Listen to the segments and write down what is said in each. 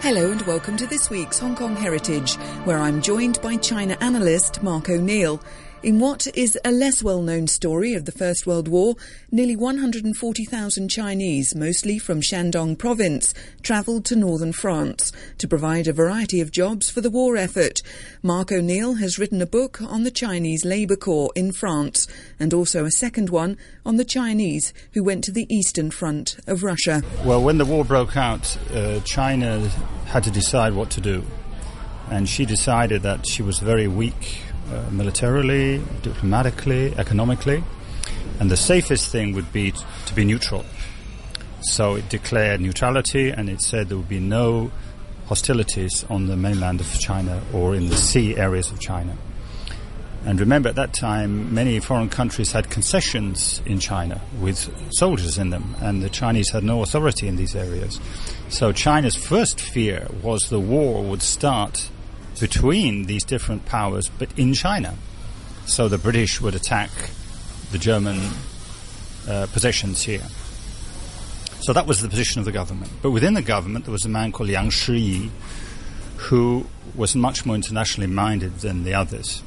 Hello and welcome to this week's Hong Kong Heritage, where I'm joined by China analyst Mark O'Neill. In what is a less well known story of the First World War, nearly 140,000 Chinese, mostly from Shandong province, travelled to northern France to provide a variety of jobs for the war effort. Mark O'Neill has written a book on the Chinese Labour Corps in France and also a second one on the Chinese who went to the Eastern Front of Russia. Well, when the war broke out, uh, China had to decide what to do. And she decided that she was very weak uh, militarily, diplomatically, economically, and the safest thing would be t- to be neutral. So it declared neutrality and it said there would be no hostilities on the mainland of China or in the sea areas of China. And remember, at that time, many foreign countries had concessions in China with soldiers in them, and the Chinese had no authority in these areas. So China's first fear was the war would start between these different powers, but in China. So the British would attack the German uh, possessions here. So that was the position of the government. But within the government, there was a man called Liang Shiyi, who was much more internationally minded than the others.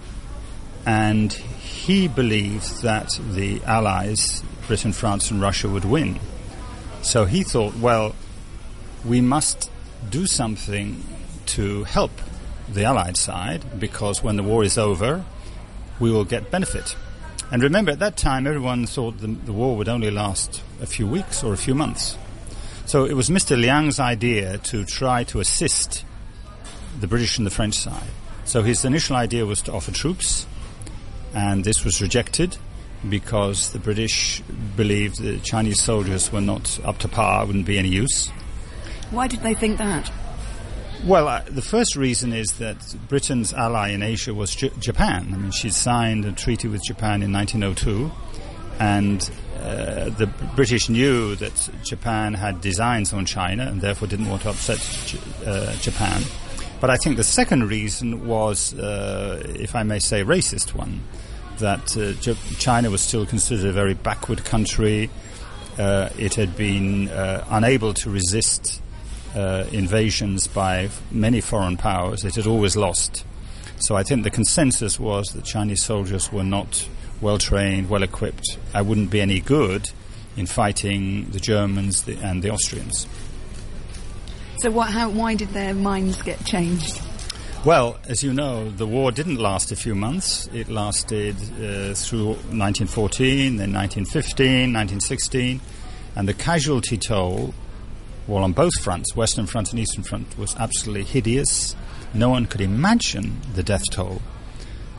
And he believed that the Allies, Britain, France, and Russia, would win. So he thought, well, we must do something to help the Allied side because when the war is over, we will get benefit. And remember, at that time, everyone thought the, the, war would only last a few weeks or a few months. So it was Mr. Liang's idea to try to assist the British and the French side. So his initial idea was to offer troops, and this was rejected because the British believed the Chinese soldiers were not up to par, wouldn't be any use. Why did they think that? Well, uh, the first reason is that Britain's ally in Asia was J- Japan. I mean, she signed a treaty with Japan in 1902, and uh, the British knew that Japan had designs on China and therefore didn't want to upset J- uh, Japan. But I think the second reason was, uh, if I may say, racist one, that uh, J- China was still considered a very backward country. Uh, it had been unable to resist uh, invasions by many foreign powers, it had always lost. So I think the consensus was that Chinese soldiers were not well trained, well equipped. I wouldn't be any good in fighting the Germans and the Austrians. So what, how, why did their minds get changed? Well, as you know, the war didn't last a few months. It lasted uh, through 1914, then 1915, 1916, and the casualty toll well, on both fronts, Western Front and Eastern Front, was absolutely hideous. No one could imagine the death toll.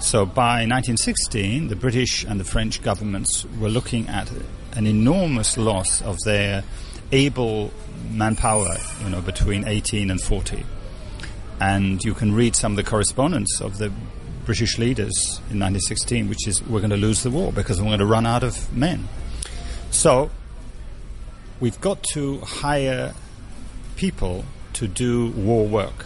So by 1916, the British and the French governments were looking at an enormous loss of their able manpower, you know, between 18 and 40. And you can read some of the correspondence of the British leaders in 1916, which is we're going to lose the war because we're going to run out of men. So we've got to hire people to do war work.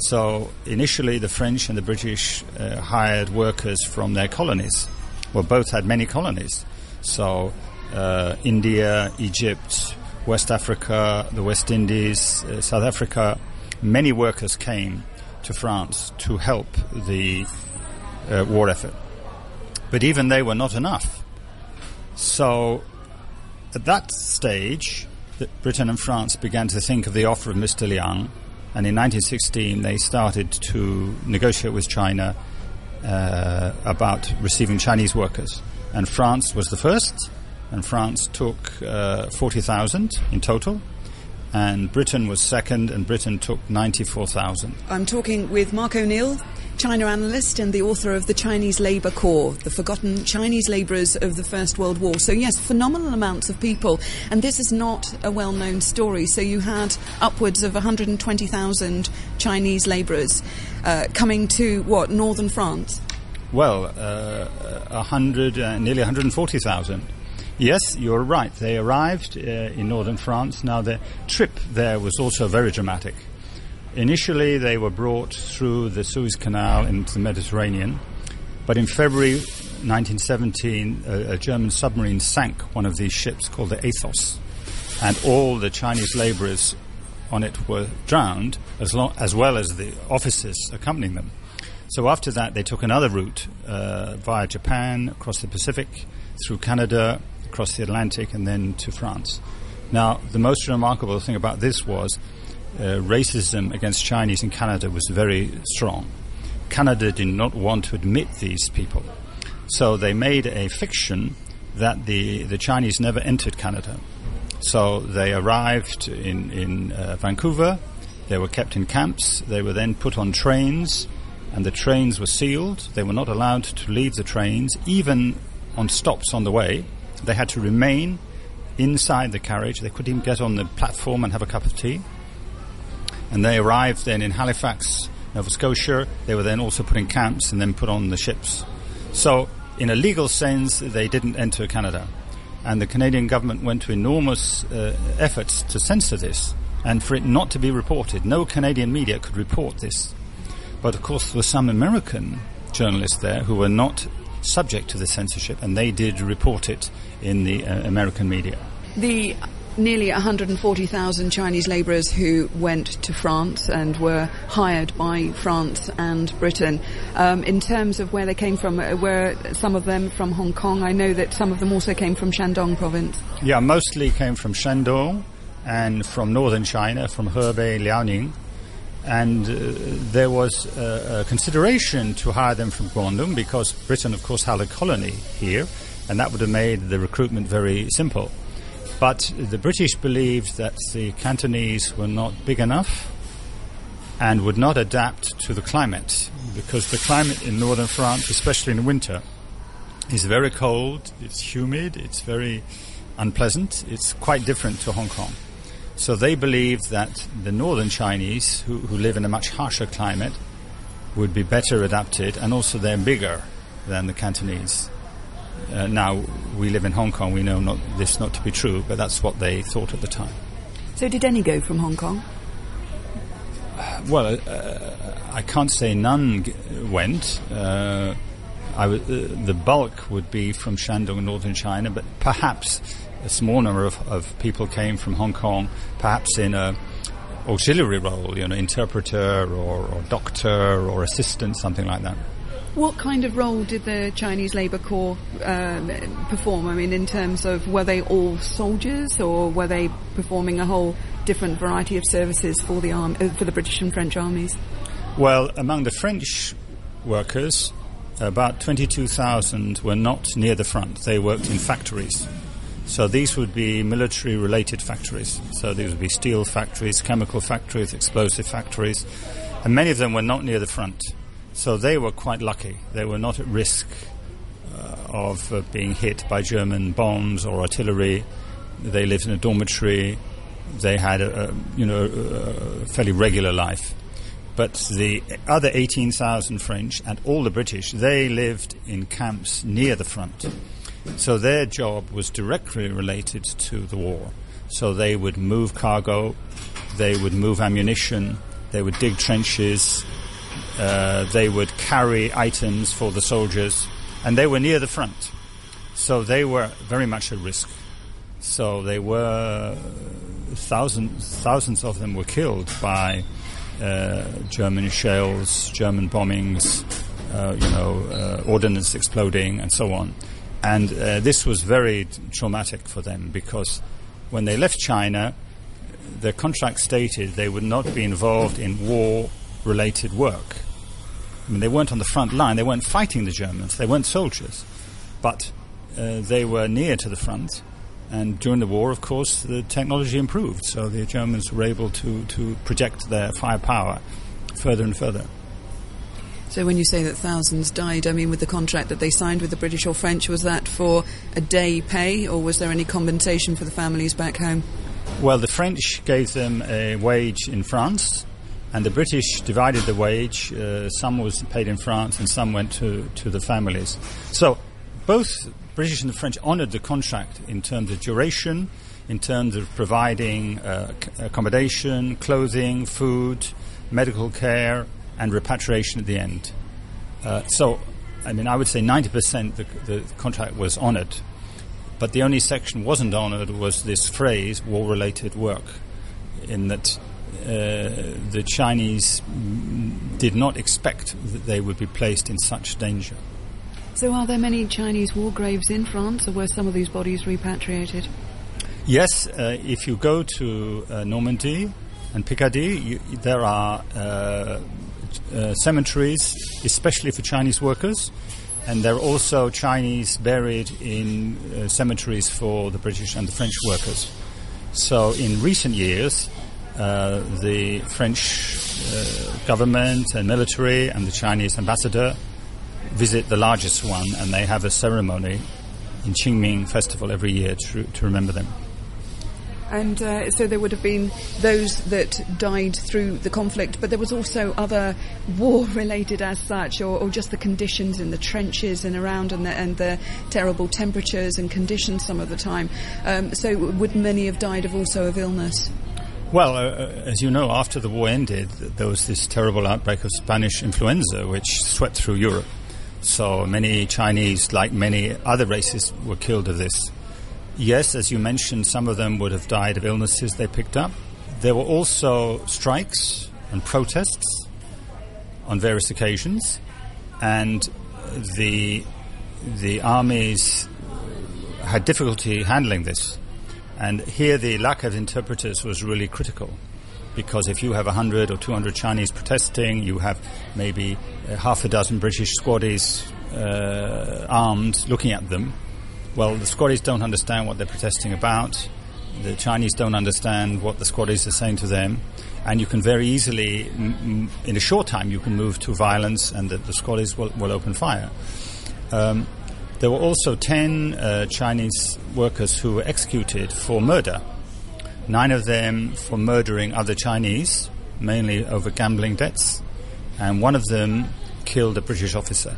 So initially, the French and the British uh, hired workers from their colonies. Well, both had many colonies. So uh, India, Egypt, West Africa, the West Indies, uh, South Africa, many workers came to France to help the uh, war effort. But even they were not enough. So at that stage, Britain and France began to think of the offer of Mr. Liang, and in 1916 they started to negotiate with China uh, about receiving Chinese workers. And France was the first, and France took uh, 40,000 in total. And Britain was second, and Britain took 94,000. I'm talking with Mark O'Neill, China analyst and the author of The Chinese Labour Corps, the forgotten Chinese labourers of the First World War. So, yes, phenomenal amounts of people. And this is not a well known story. So, you had upwards of 120,000 Chinese labourers uh, coming to what, northern France? Well, uh, 100, uh, nearly 140,000. Yes, you're right. They arrived uh, in northern France. Now, the trip there was also very dramatic. Initially, they were brought through the Suez Canal into the Mediterranean, but in February 1917, a, a German submarine sank one of these ships called the Athos, and all the Chinese laborers on it were drowned, as, as well as the officers accompanying them. So after that, they took another route uh, via Japan, across the Pacific, through Canada, across the Atlantic, and then to France. Now, the most remarkable thing about this was uh, racism against Chinese in Canada was very strong. Canada did not want to admit these people. So they made a fiction that the, the Chinese never entered Canada. So they arrived in, in uh, Vancouver, they were kept in camps, they were then put on trains, and the trains were sealed. They were not allowed to leave the trains, even on stops on the way. They had to remain inside the carriage. They couldn't even get on the platform and have a cup of tea. And they arrived then in Halifax, Nova Scotia. They were then also put in camps and then put on the ships. So, in a legal sense, they didn't enter Canada. And the Canadian government went to enormous uh, efforts to censor this and for it not to be reported. No Canadian media could report this. But of course, there were some American journalists there who were not subject to the censorship, and they did report it in the uh, American media. The nearly 140,000 Chinese labourers who went to France and were hired by France and Britain. Um, in terms of where they came from, uh, were some of them from Hong Kong? I know that some of them also came from Shandong province. Yeah, mostly came from Shandong and from northern China, from Hebei, Liaoning and uh, there was a, a, consideration to hire them from Guangdong because Britain, of course, had a colony here, and that would have made the recruitment very simple. But the British believed that the Cantonese were not big enough and would not adapt to the climate because the climate in northern France, especially in winter, is very cold, it's humid, it's very unpleasant, it's quite different to Hong Kong. So they believed that the northern Chinese, who, who live in a much harsher climate, would be better adapted, and also they're bigger than the Cantonese. Uh, now we live in Hong Kong. We know not, this not to be true, but that's what they thought at the time. So did any go from Hong Kong? Well, uh, I can't say none g- went. Uh, w- uh, the bulk would be from Shandong, northern China, but perhaps a small number of, of people came from Hong Kong, perhaps in a auxiliary role, you know, interpreter or, or doctor or assistant, something like that. What kind of role did the Chinese Labour Corps um, perform? I mean, in terms of were they all soldiers or were they performing a whole different variety of services for the arm, uh, for the British and French armies? Well, among the French workers, about 22,000 were not near the front. They worked in factories. So these would be military related factories. So these would be steel factories, chemical factories, explosive factories, and many of them were not near the front. So they were quite lucky. They were not at risk uh, of uh, being hit by German bombs or artillery. They lived in a dormitory. They had a, a you know a fairly regular life. But the other 18,000 French and all the British, they lived in camps near the front. So their job was directly related to the war. So they would move cargo, they would move ammunition, they would dig trenches, uh, they would carry items for the soldiers, and they were near the front. So they were very much at risk. So they were thousands, thousands of them were killed by uh, German shells, German bombings, uh, you know, uh, ordnance exploding, and so on. And uh, this was very traumatic for them because when they left China, their contract stated they would not be involved in war related work. I mean, they weren't on the front line, they weren't fighting the Germans, they weren't soldiers. But uh, they were near to the front. And during the war, of course, the technology improved, so the Germans were able to, to project their firepower further and further. So when you say that thousands died, I mean with the contract that they signed with the British or French, was that for a day pay or was there any compensation for the families back home? Well, the French gave them a wage in France, and the British divided the wage. Uh, some was paid in France, and some went to, to the families. So both British and the French honoured the contract in terms of duration, in terms of providing uh, accommodation, clothing, food, medical care, and repatriation at the end. Uh, so, I mean, I would say 90% the, the contract was honoured, but the only section wasn't honoured was this phrase, war-related work, in that uh, the Chinese did not expect that they would be placed in such danger. So, are there many Chinese war graves in France, or were some of these bodies repatriated? Yes, uh, if you go to uh, Normandy and Picardy, you, there are uh, uh, cemeteries, especially for Chinese workers, and there are also Chinese buried in uh, cemeteries for the British and the French workers. So, in recent years, uh, the French government and military and the Chinese ambassador visit the largest one, and they have a ceremony in Qingming Festival every year to, to remember them. And uh, so there would have been those that died through the conflict, but there was also other war-related as such, or, or just the conditions in the trenches and around, and the, and the terrible temperatures and conditions some of the time. Um, so would many have died of also of illness? Well, uh, uh, as you know, after the war ended, there was this terrible outbreak of Spanish influenza, which swept through Europe. So many Chinese, like many other races, were killed of this. Yes, as you mentioned, some of them would have died of illnesses they picked up. There were also strikes and protests on various occasions, and the the armies had difficulty handling this. And here, the lack of interpreters was really critical because if you have 100 or 200 Chinese protesting, you have maybe half a dozen British squaddies uh, armed looking at them. Well, the squaddies don't understand what they're protesting about. The Chinese don't understand what the squaddies are saying to them. And you can very easily, m- in a short time, you can move to violence and the, the will, will open fire. Um, there were also 10 uh, Chinese workers who were executed for murder nine of them for murdering other Chinese, mainly over gambling debts, and one of them killed a British officer.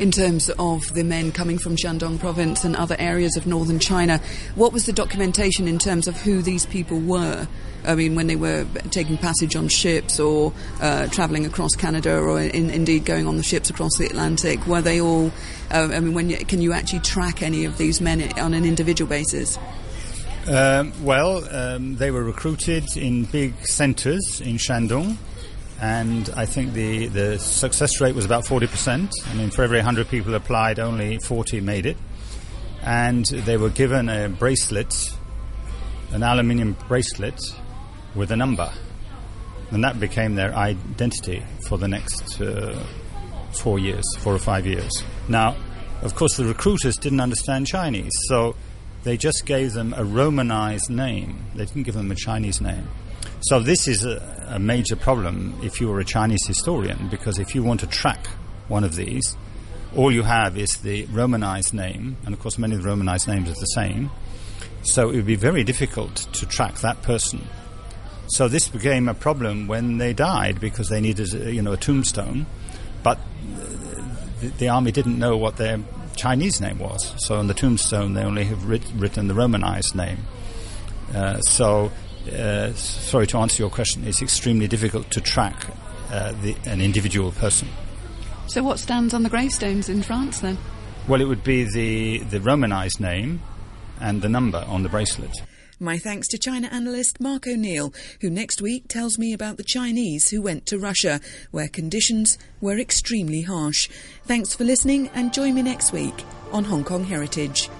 In terms of the men coming from Shandong province and other areas of northern China, what was the documentation in terms of who these people were? I mean, when they were taking passage on ships or uh, travelling across Canada or in, indeed going on the ships across the Atlantic, were they all? Uh, I mean, when you, can you actually track any of these men on an individual basis? Um, well, um, they were recruited in big centres in Shandong, and I think the, the success rate was about 40%. I mean, for every 100 people applied, only 40 made it. And they were given a bracelet, an aluminium bracelet with a number. And that became their identity for the next uh, four years, four or five years. Now, of course, the recruiters didn't understand Chinese, so they just gave them a Romanized name. They didn't give them a Chinese name. So this is a, a major problem if you are a Chinese historian, because if you want to track one of these, all you have is the Romanized name, and of course many of the Romanized names are the same. So it would be very difficult to track that person. So this became a problem when they died because they needed, you know, a tombstone, but the, the army didn't know what their Chinese name was. So on the tombstone, they only have writ- written the Romanized name. Uh, so, uh, sorry to answer your question, it's extremely difficult to track uh, the, an individual person. So, what stands on the gravestones in France then? Well, it would be the, the Romanized name and the number on the bracelet. My thanks to China analyst Mark O'Neill, who next week tells me about the Chinese who went to Russia, where conditions were extremely harsh. Thanks for listening and join me next week on Hong Kong Heritage.